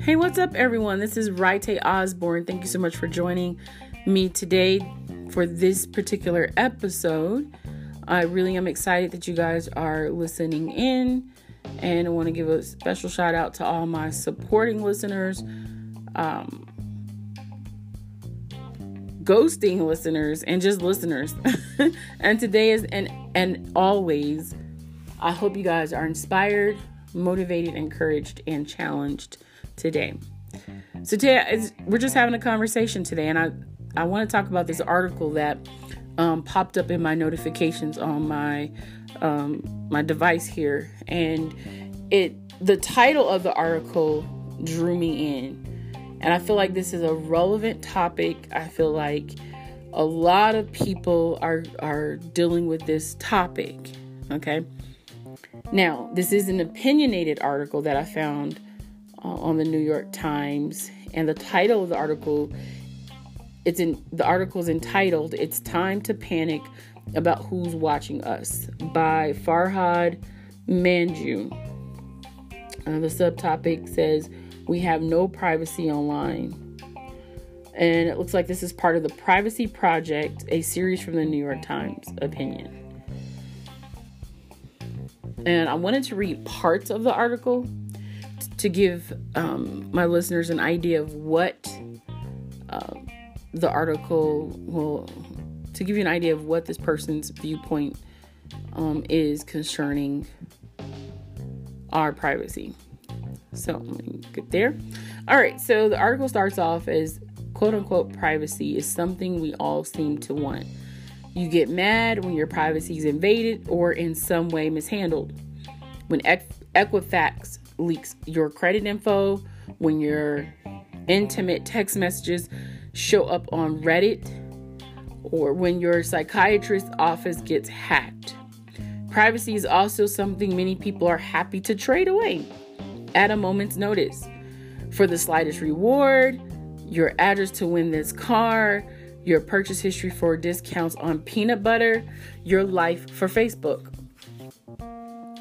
Hey, what's up, everyone? This is Raite Osborne. Thank you so much for joining me today for this particular episode. I really am excited that you guys are listening in, and I want to give a special shout out to all my supporting listeners, um, ghosting listeners, and just listeners. and today is and and always, I hope you guys are inspired, motivated, encouraged, and challenged today. So today we're just having a conversation today, and I I want to talk about this article that um, popped up in my notifications on my um, my device here, and it the title of the article drew me in, and I feel like this is a relevant topic. I feel like a lot of people are are dealing with this topic. Okay. Now, this is an opinionated article that I found uh, on the New York Times, and the title of the article it's in the article is entitled "It's Time to Panic About Who's Watching Us" by Farhad Manjoo. Uh, the subtopic says we have no privacy online. And it looks like this is part of the Privacy Project, a series from the New York Times opinion. And I wanted to read parts of the article to give um, my listeners an idea of what uh, the article will, to give you an idea of what this person's viewpoint um, is concerning our privacy. So get there. All right, so the article starts off as quote unquote privacy is something we all seem to want. You get mad when your privacy is invaded or in some way mishandled. When Equifax leaks your credit info, when your intimate text messages show up on Reddit, or when your psychiatrist's office gets hacked. Privacy is also something many people are happy to trade away at a moment's notice. For the slightest reward, your address to win this car, your purchase history for discounts on peanut butter, your life for Facebook.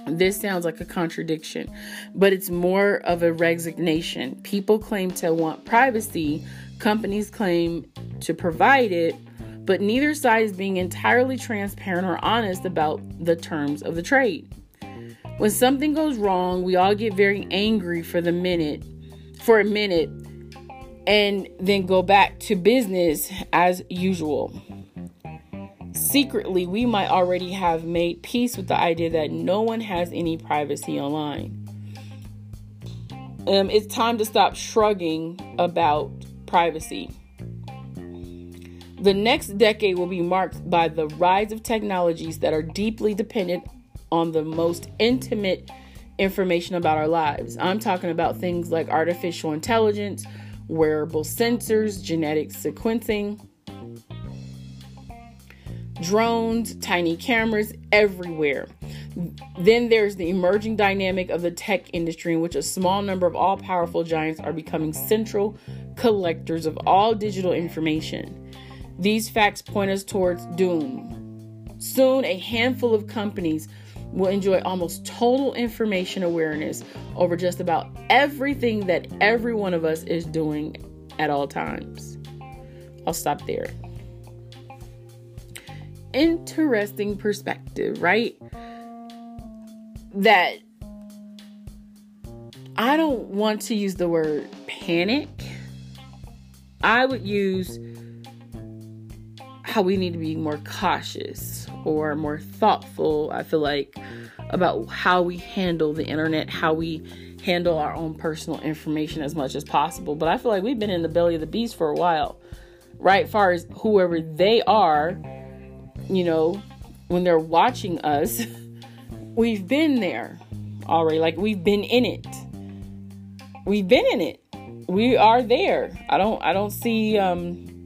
This sounds like a contradiction, but it's more of a resignation. People claim to want privacy, companies claim to provide it, but neither side is being entirely transparent or honest about the terms of the trade. When something goes wrong, we all get very angry for the minute, for a minute, and then go back to business as usual. Secretly, we might already have made peace with the idea that no one has any privacy online. Um, it's time to stop shrugging about privacy. The next decade will be marked by the rise of technologies that are deeply dependent on the most intimate information about our lives. I'm talking about things like artificial intelligence, wearable sensors, genetic sequencing, drones, tiny cameras everywhere. Then there's the emerging dynamic of the tech industry, in which a small number of all powerful giants are becoming central collectors of all digital information. These facts point us towards doom. Soon, a handful of companies will enjoy almost total information awareness over just about everything that every one of us is doing at all times. I'll stop there interesting perspective, right? That I don't want to use the word panic. I would use how we need to be more cautious or more thoughtful, I feel like, about how we handle the internet, how we handle our own personal information as much as possible. But I feel like we've been in the belly of the beast for a while, right? Far as whoever they are, you know, when they're watching us, we've been there already. Like we've been in it. We've been in it. We are there. I don't I don't see um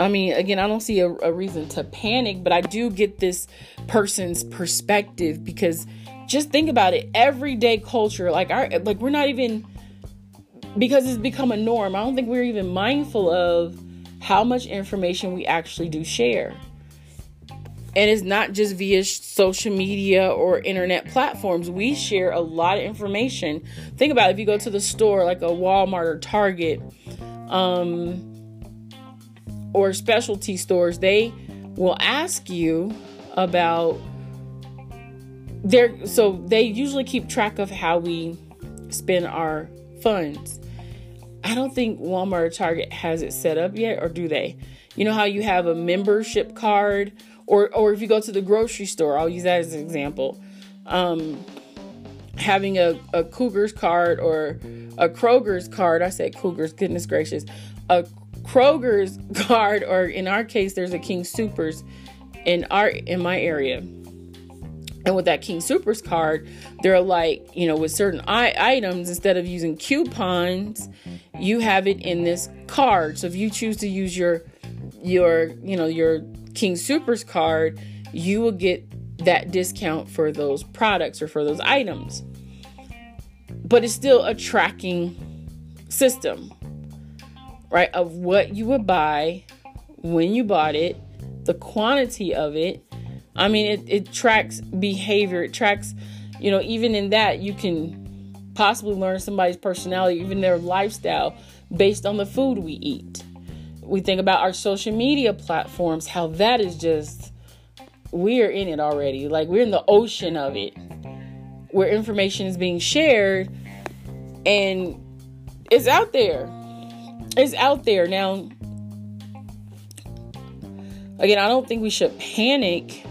I mean, again, I don't see a, a, reason to panic, but I do get this person's perspective because just think about it. Everyday culture, like our, like we're not even because it's become a norm. I don't think we're even mindful of how much information we actually do share. And it's not just via social media or internet platforms. We share a lot of information. Think about it, if you go to the store like a Walmart or Target um, or specialty stores, they will ask you about their so they usually keep track of how we spend our funds. I don't think Walmart or Target has it set up yet, or do they? You know how you have a membership card, or or if you go to the grocery store, I'll use that as an example. Um, having a, a Cougar's card or a Kroger's card. I said Cougar's, goodness gracious. A Kroger's card, or in our case, there's a King Supers in our in my area. And with that King Supers card, they're like, you know, with certain I- items, instead of using coupons, you have it in this card. So if you choose to use your your, you know, your King Supers card, you will get that discount for those products or for those items. But it's still a tracking system, right? Of what you would buy, when you bought it, the quantity of it. I mean, it, it tracks behavior, it tracks, you know, even in that, you can possibly learn somebody's personality, even their lifestyle, based on the food we eat. We think about our social media platforms, how that is just, we're in it already. Like, we're in the ocean of it, where information is being shared and it's out there. It's out there. Now, again, I don't think we should panic.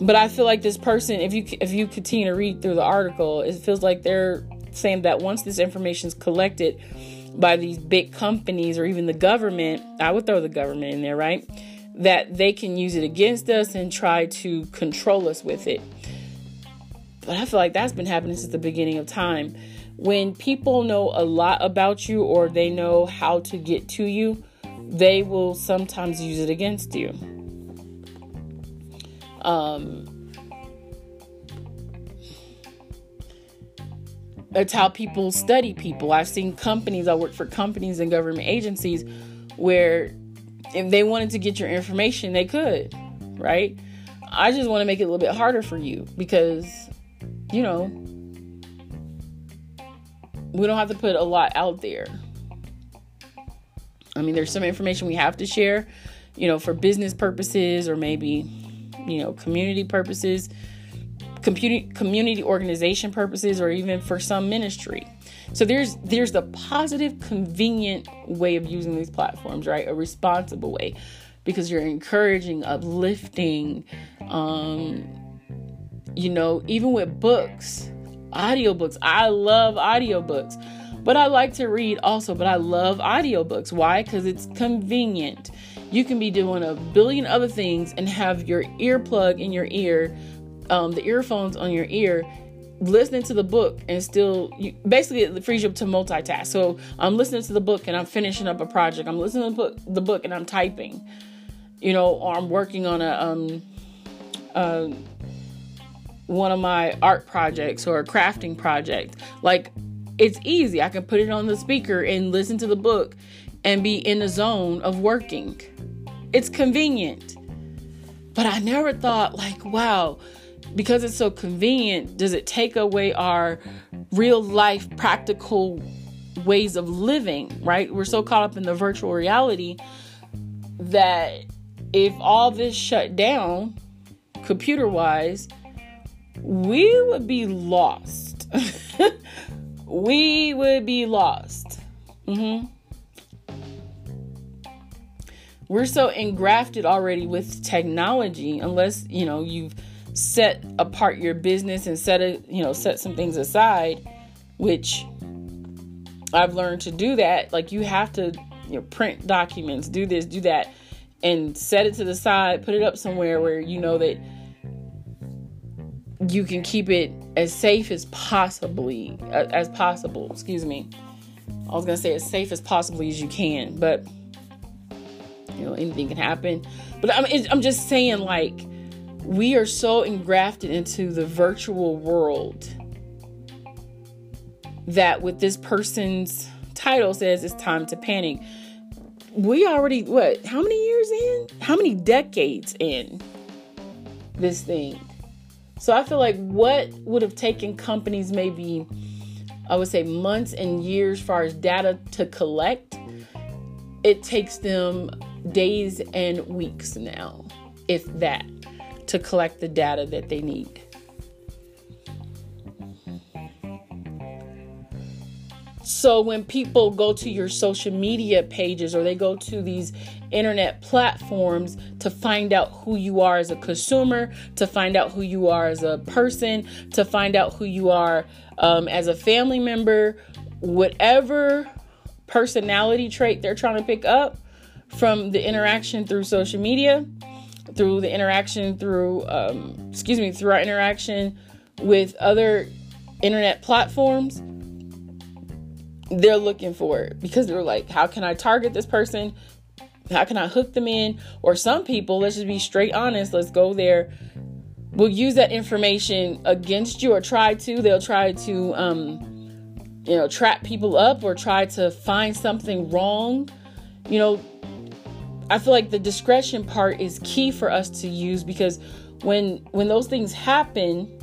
But I feel like this person, if you if you continue to read through the article, it feels like they're saying that once this information is collected by these big companies or even the government, I would throw the government in there, right? That they can use it against us and try to control us with it. But I feel like that's been happening since the beginning of time. When people know a lot about you or they know how to get to you, they will sometimes use it against you. Um, it's how people study people. I've seen companies, I work for companies and government agencies where if they wanted to get your information, they could, right? I just want to make it a little bit harder for you because, you know, we don't have to put a lot out there. I mean, there's some information we have to share, you know, for business purposes or maybe, you know, community purposes, community community organization purposes, or even for some ministry. So there's there's the positive, convenient way of using these platforms, right? A responsible way, because you're encouraging, uplifting, um, you know, even with books, audiobooks. I love audiobooks. But I like to read also, but I love audiobooks. Why? Because it's convenient. You can be doing a billion other things and have your earplug in your ear, um, the earphones on your ear, listening to the book and still you, basically it frees you up to multitask. So I'm listening to the book and I'm finishing up a project. I'm listening to the book and I'm typing, you know, or I'm working on a um uh, one of my art projects or a crafting project. Like it's easy. I can put it on the speaker and listen to the book and be in the zone of working. It's convenient. But I never thought, like, wow, because it's so convenient, does it take away our real life practical ways of living, right? We're so caught up in the virtual reality that if all this shut down, computer wise, we would be lost. we would be lost. Mm-hmm. We're so engrafted already with technology, unless you know you've set apart your business and set it, you know, set some things aside, which I've learned to do that. Like you have to, you know, print documents, do this, do that, and set it to the side, put it up somewhere where you know that you can keep it as safe as possibly as possible. Excuse me. I was gonna say as safe as possibly as you can, but you know anything can happen. But I'm I'm just saying like we are so engrafted into the virtual world that with this person's title says it's time to panic we already what? How many years in? How many decades in this thing? So I feel like what would have taken companies maybe I would say months and years far as data to collect, it takes them days and weeks now, if that, to collect the data that they need. So when people go to your social media pages or they go to these internet platforms to find out who you are as a consumer, to find out who you are as a person, to find out who you are um, as a family member, whatever personality trait they're trying to pick up from the interaction through social media, through the interaction through, um, excuse me, through our interaction with other internet platforms they're looking for it because they're like, how can I target this person? How can I hook them in? Or some people, let's just be straight honest, let's go there. Will use that information against you or try to. They'll try to, um, you know, trap people up or try to find something wrong. You know, I feel like the discretion part is key for us to use because when when those things happen,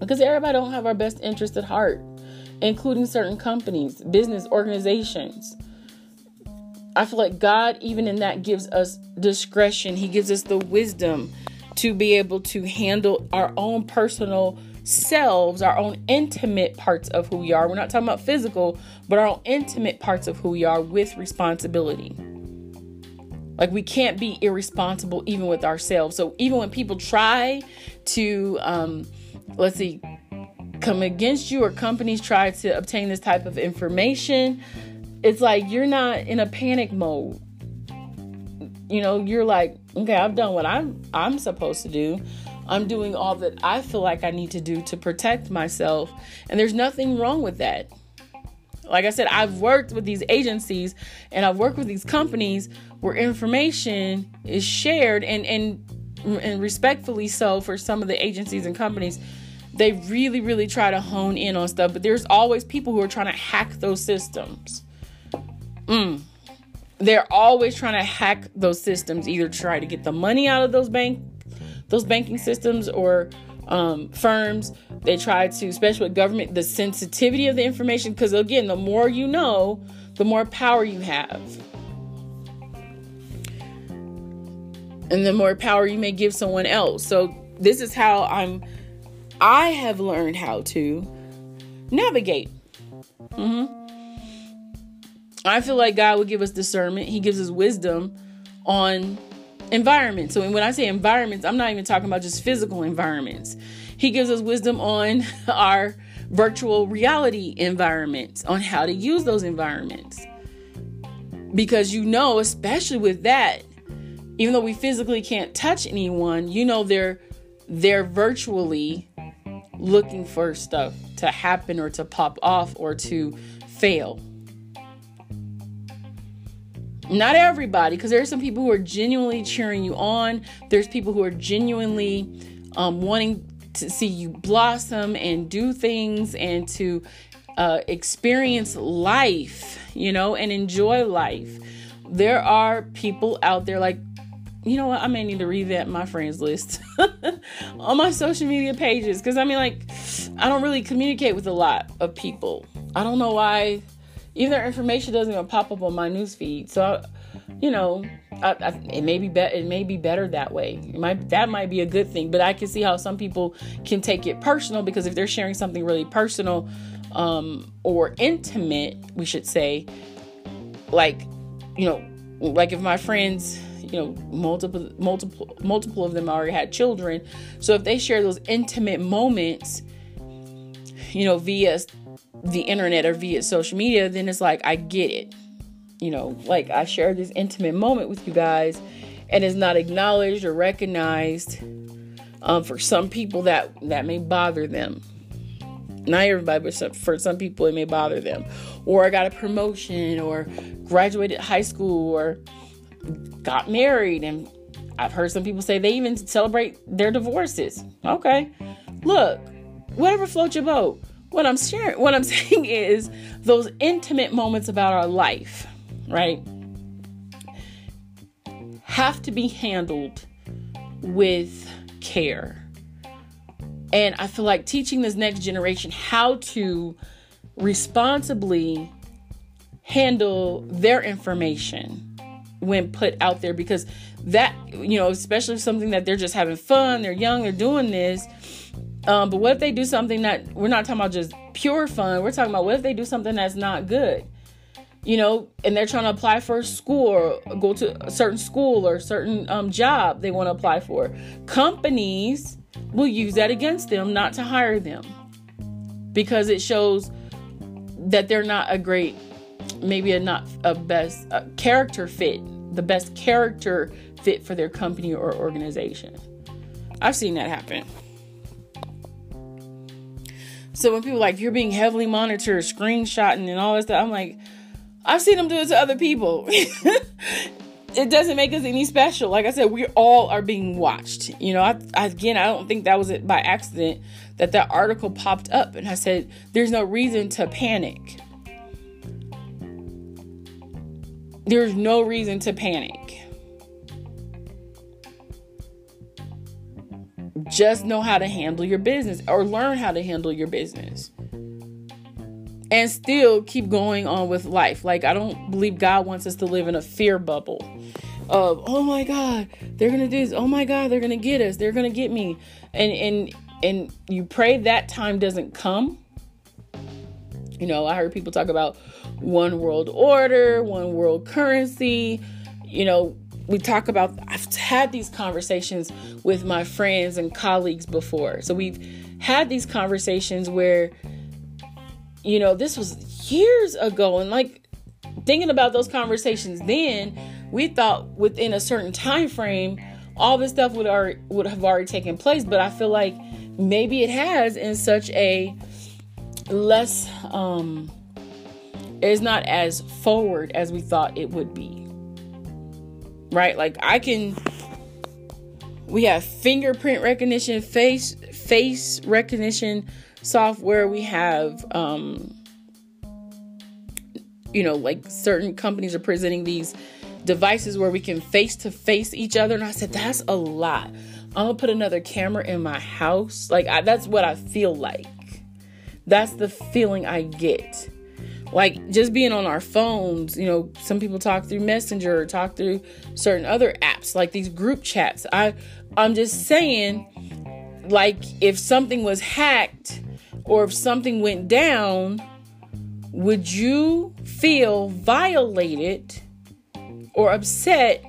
because everybody don't have our best interest at heart including certain companies, business organizations. I feel like God, even in that, gives us discretion. He gives us the wisdom to be able to handle our own personal selves, our own intimate parts of who we are. We're not talking about physical, but our own intimate parts of who we are with responsibility. Like we can't be irresponsible even with ourselves. So even when people try to, um, let's see, come against you or companies try to obtain this type of information, it's like you're not in a panic mode. You know, you're like, okay, I've done what I'm I'm supposed to do. I'm doing all that I feel like I need to do to protect myself, and there's nothing wrong with that. Like I said, I've worked with these agencies and I've worked with these companies where information is shared and and and respectfully so for some of the agencies and companies they really, really try to hone in on stuff, but there's always people who are trying to hack those systems. Mm. They're always trying to hack those systems, either try to get the money out of those bank, those banking systems, or um, firms. They try to, especially with government, the sensitivity of the information. Because again, the more you know, the more power you have. And the more power you may give someone else. So, this is how I'm I have learned how to navigate. Mm-hmm. I feel like God would give us discernment. He gives us wisdom on environments. So when I say environments, I'm not even talking about just physical environments. He gives us wisdom on our virtual reality environments, on how to use those environments. Because you know, especially with that, even though we physically can't touch anyone, you know they're they're virtually looking for stuff to happen or to pop off or to fail. Not everybody, because there are some people who are genuinely cheering you on. There's people who are genuinely um, wanting to see you blossom and do things and to uh, experience life, you know, and enjoy life. There are people out there like you know what? I may need to revamp my friends list on my social media pages because I mean, like, I don't really communicate with a lot of people. I don't know why. Even their information doesn't even pop up on my newsfeed. So, you know, I, I, it may be, be it may be better that way. It might that might be a good thing. But I can see how some people can take it personal because if they're sharing something really personal um, or intimate, we should say, like, you know, like if my friends you know multiple multiple multiple of them already had children. So if they share those intimate moments you know via the internet or via social media then it's like i get it. You know like i shared this intimate moment with you guys and it's not acknowledged or recognized um, for some people that that may bother them. Not everybody but some, for some people it may bother them. Or i got a promotion or graduated high school or got married and I've heard some people say they even celebrate their divorces. Okay. Look, whatever floats your boat. What I'm sharing, what I'm saying is those intimate moments about our life, right? have to be handled with care. And I feel like teaching this next generation how to responsibly handle their information when put out there because that you know especially something that they're just having fun they're young they're doing this um, but what if they do something that we're not talking about just pure fun we're talking about what if they do something that's not good? You know and they're trying to apply for a school or go to a certain school or certain um, job they want to apply for. Companies will use that against them not to hire them because it shows that they're not a great maybe a not a best a character fit the best character fit for their company or organization. I've seen that happen. So when people like you're being heavily monitored screenshotting and all that stuff i'm like i've seen them do it to other people. It doesn't make us any special. Like i said we all are being watched. You know I, I, again i don't think that was it by accident that that article popped up and i said there's no reason to panic There's no reason to panic. Just know how to handle your business or learn how to handle your business. And still keep going on with life. Like, I don't believe God wants us to live in a fear bubble of, oh my God, they're gonna do this. Oh my God, they're gonna get us. They're gonna get me. And and and you pray that time doesn't come. You know, I heard people talk about, one world order, one world currency. You know, we talk about, I've had these conversations with my friends and colleagues before. So we've had these conversations where, you know, this was years ago. And like thinking about those conversations then, we thought within a certain time frame, all this stuff would already, would have already taken place. But I feel like maybe it has in such a less um is not as forward as we thought it would be. Right? Like I can we have fingerprint recognition, face face recognition software, we have um you know, like certain companies are presenting these devices where we can face to face each other and I said that's a lot. I'm gonna put another camera in my house. Like I, that's what I feel like. That's the feeling I get like just being on our phones you know some people talk through messenger or talk through certain other apps like these group chats. I i'm just saying like if something was hacked or if something went down would you feel violated or upset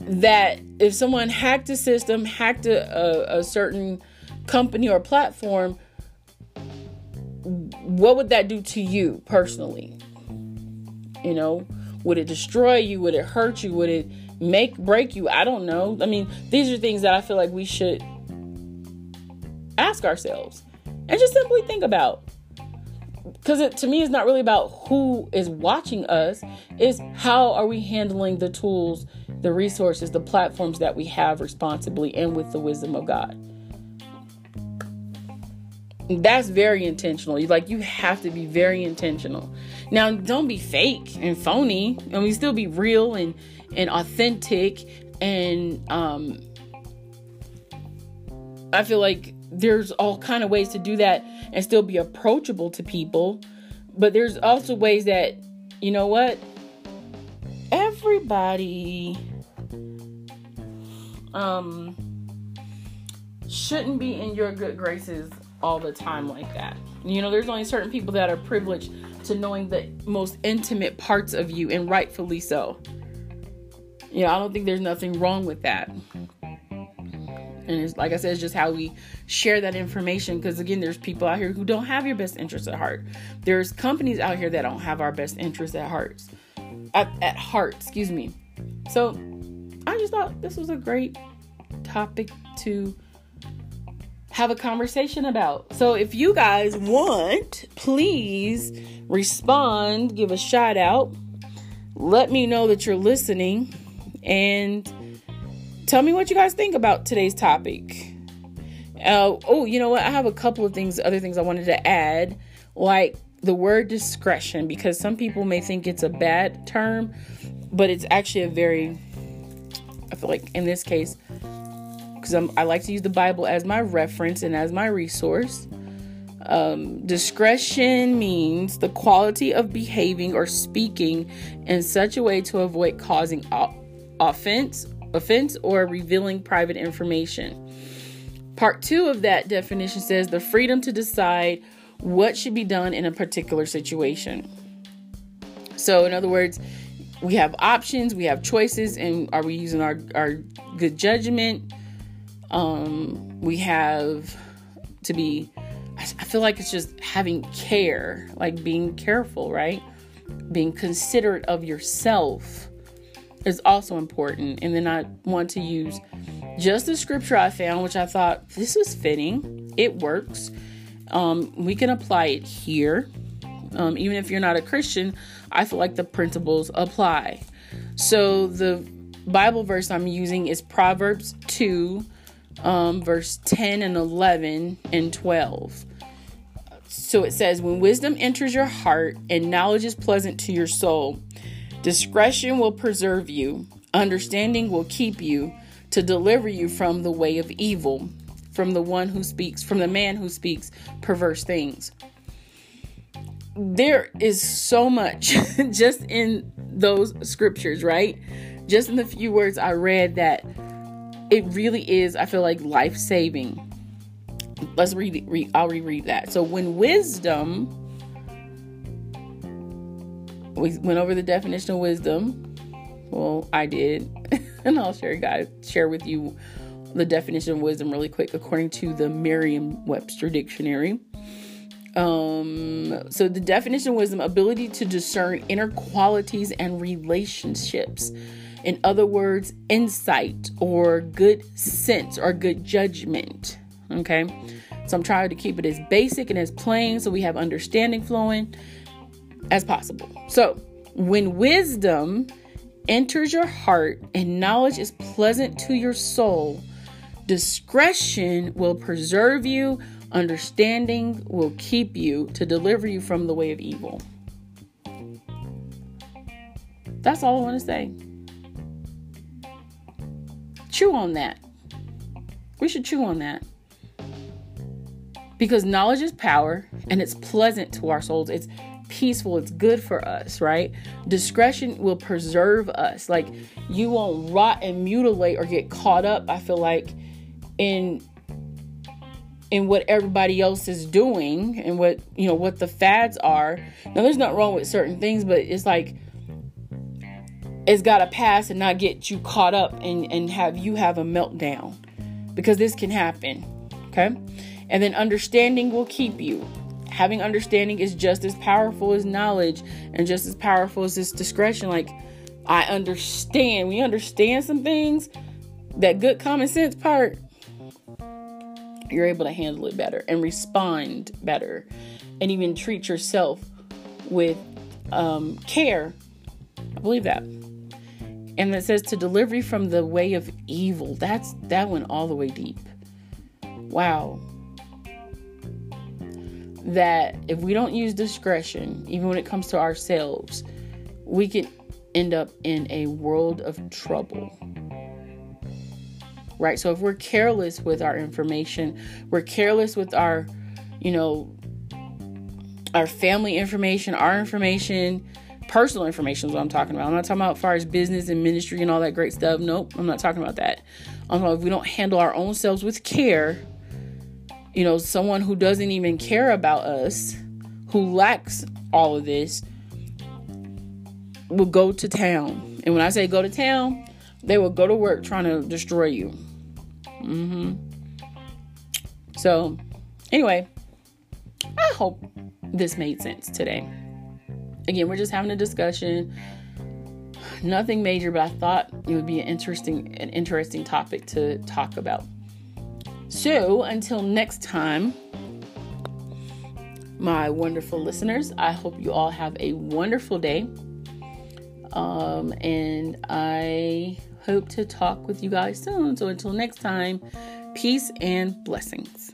that if someone hacked a system hacked a, a, a certain company or platform what would that do to you personally? You know, would it destroy you? Would it hurt you? Would it make break you? I don't know. I mean, these are things that I feel like we should ask ourselves and just simply think about. Because to me it's not really about who is watching us, is how are we handling the tools, the resources, the platforms that we have responsibly and with the wisdom of God that's very intentional. Like you have to be very intentional. Now, don't be fake and phony. I mean, still be real and and authentic. And um, I feel like there's all kind of ways to do that and still be approachable to people. But there's also ways that you know what everybody um shouldn't be in your good graces all the time mm-hmm. like that. You know, there's only certain people that are privileged to knowing the most intimate parts of you, and rightfully so. You know, I don't think there's nothing wrong with that. And it's like I said, it's just how we share that information. Because again, there's people out here who don't have your best interests at heart. There's companies out here that don't have our best interests at heart. At, at heart, excuse me. So I just thought this was a great topic to have a conversation about. So if you guys want, please respond, give a shout out, let me know that you're listening, and tell me what you guys think about today's topic. Uh, oh, you know what? I have a couple of things, other things I wanted to add, like the word discretion, because some people may think it's a bad term, but it's actually a very I feel like in this case, because I like to use the Bible as my reference and as my resource. Um, discretion means the quality of behaving or speaking in such a way to avoid causing offense, offense or revealing private information. Part two of that definition says the freedom to decide what should be done in a particular situation. So, in other words, we have options, we have choices, and are we using our, our good judgment? Um, we have to be, I feel like it's just having care, like being careful, right? Being considerate of yourself is also important. And then I want to use just the scripture I found, which I thought this was fitting. It works. Um, we can apply it here. Um, even if you're not a Christian, I feel like the principles apply. So the Bible verse I'm using is Proverbs 2, um, verse 10 and 11 and 12. So it says, When wisdom enters your heart and knowledge is pleasant to your soul, discretion will preserve you, understanding will keep you to deliver you from the way of evil, from the one who speaks, from the man who speaks perverse things. There is so much just in those scriptures, right? Just in the few words I read that it really is, I feel like life saving. Let's read, read I'll reread that. So when wisdom we went over the definition of wisdom. Well, I did. and I'll share guys share with you the definition of wisdom really quick according to the Merriam-Webster dictionary. Um, so the definition of wisdom ability to discern inner qualities and relationships. In other words, insight or good sense or good judgment. Okay. So I'm trying to keep it as basic and as plain so we have understanding flowing as possible. So when wisdom enters your heart and knowledge is pleasant to your soul, discretion will preserve you, understanding will keep you to deliver you from the way of evil. That's all I want to say. Chew on that. We should chew on that. Because knowledge is power and it's pleasant to our souls. It's peaceful, it's good for us, right? Discretion will preserve us. Like you won't rot and mutilate or get caught up, I feel like, in in what everybody else is doing and what you know what the fads are. Now there's nothing wrong with certain things, but it's like it's gotta pass and not get you caught up and, and have you have a meltdown. Because this can happen. Okay? And then understanding will keep you having understanding is just as powerful as knowledge and just as powerful as this discretion. Like, I understand. We understand some things, that good common sense part, you're able to handle it better and respond better and even treat yourself with um, care. I believe that. And it says to deliver you from the way of evil. That's that went all the way deep. Wow that if we don't use discretion, even when it comes to ourselves, we can end up in a world of trouble. Right? So if we're careless with our information, we're careless with our, you know, our family information, our information, personal information is what I'm talking about. I'm not talking about as far as business and ministry and all that great stuff. Nope, I'm not talking about that. I'm talking if we don't handle our own selves with care, you know, someone who doesn't even care about us, who lacks all of this, will go to town. And when I say go to town, they will go to work trying to destroy you. Mm-hmm. So, anyway, I hope this made sense today. Again, we're just having a discussion. Nothing major, but I thought it would be an interesting an interesting topic to talk about. So, until next time, my wonderful listeners, I hope you all have a wonderful day. Um, and I hope to talk with you guys soon. So, until next time, peace and blessings.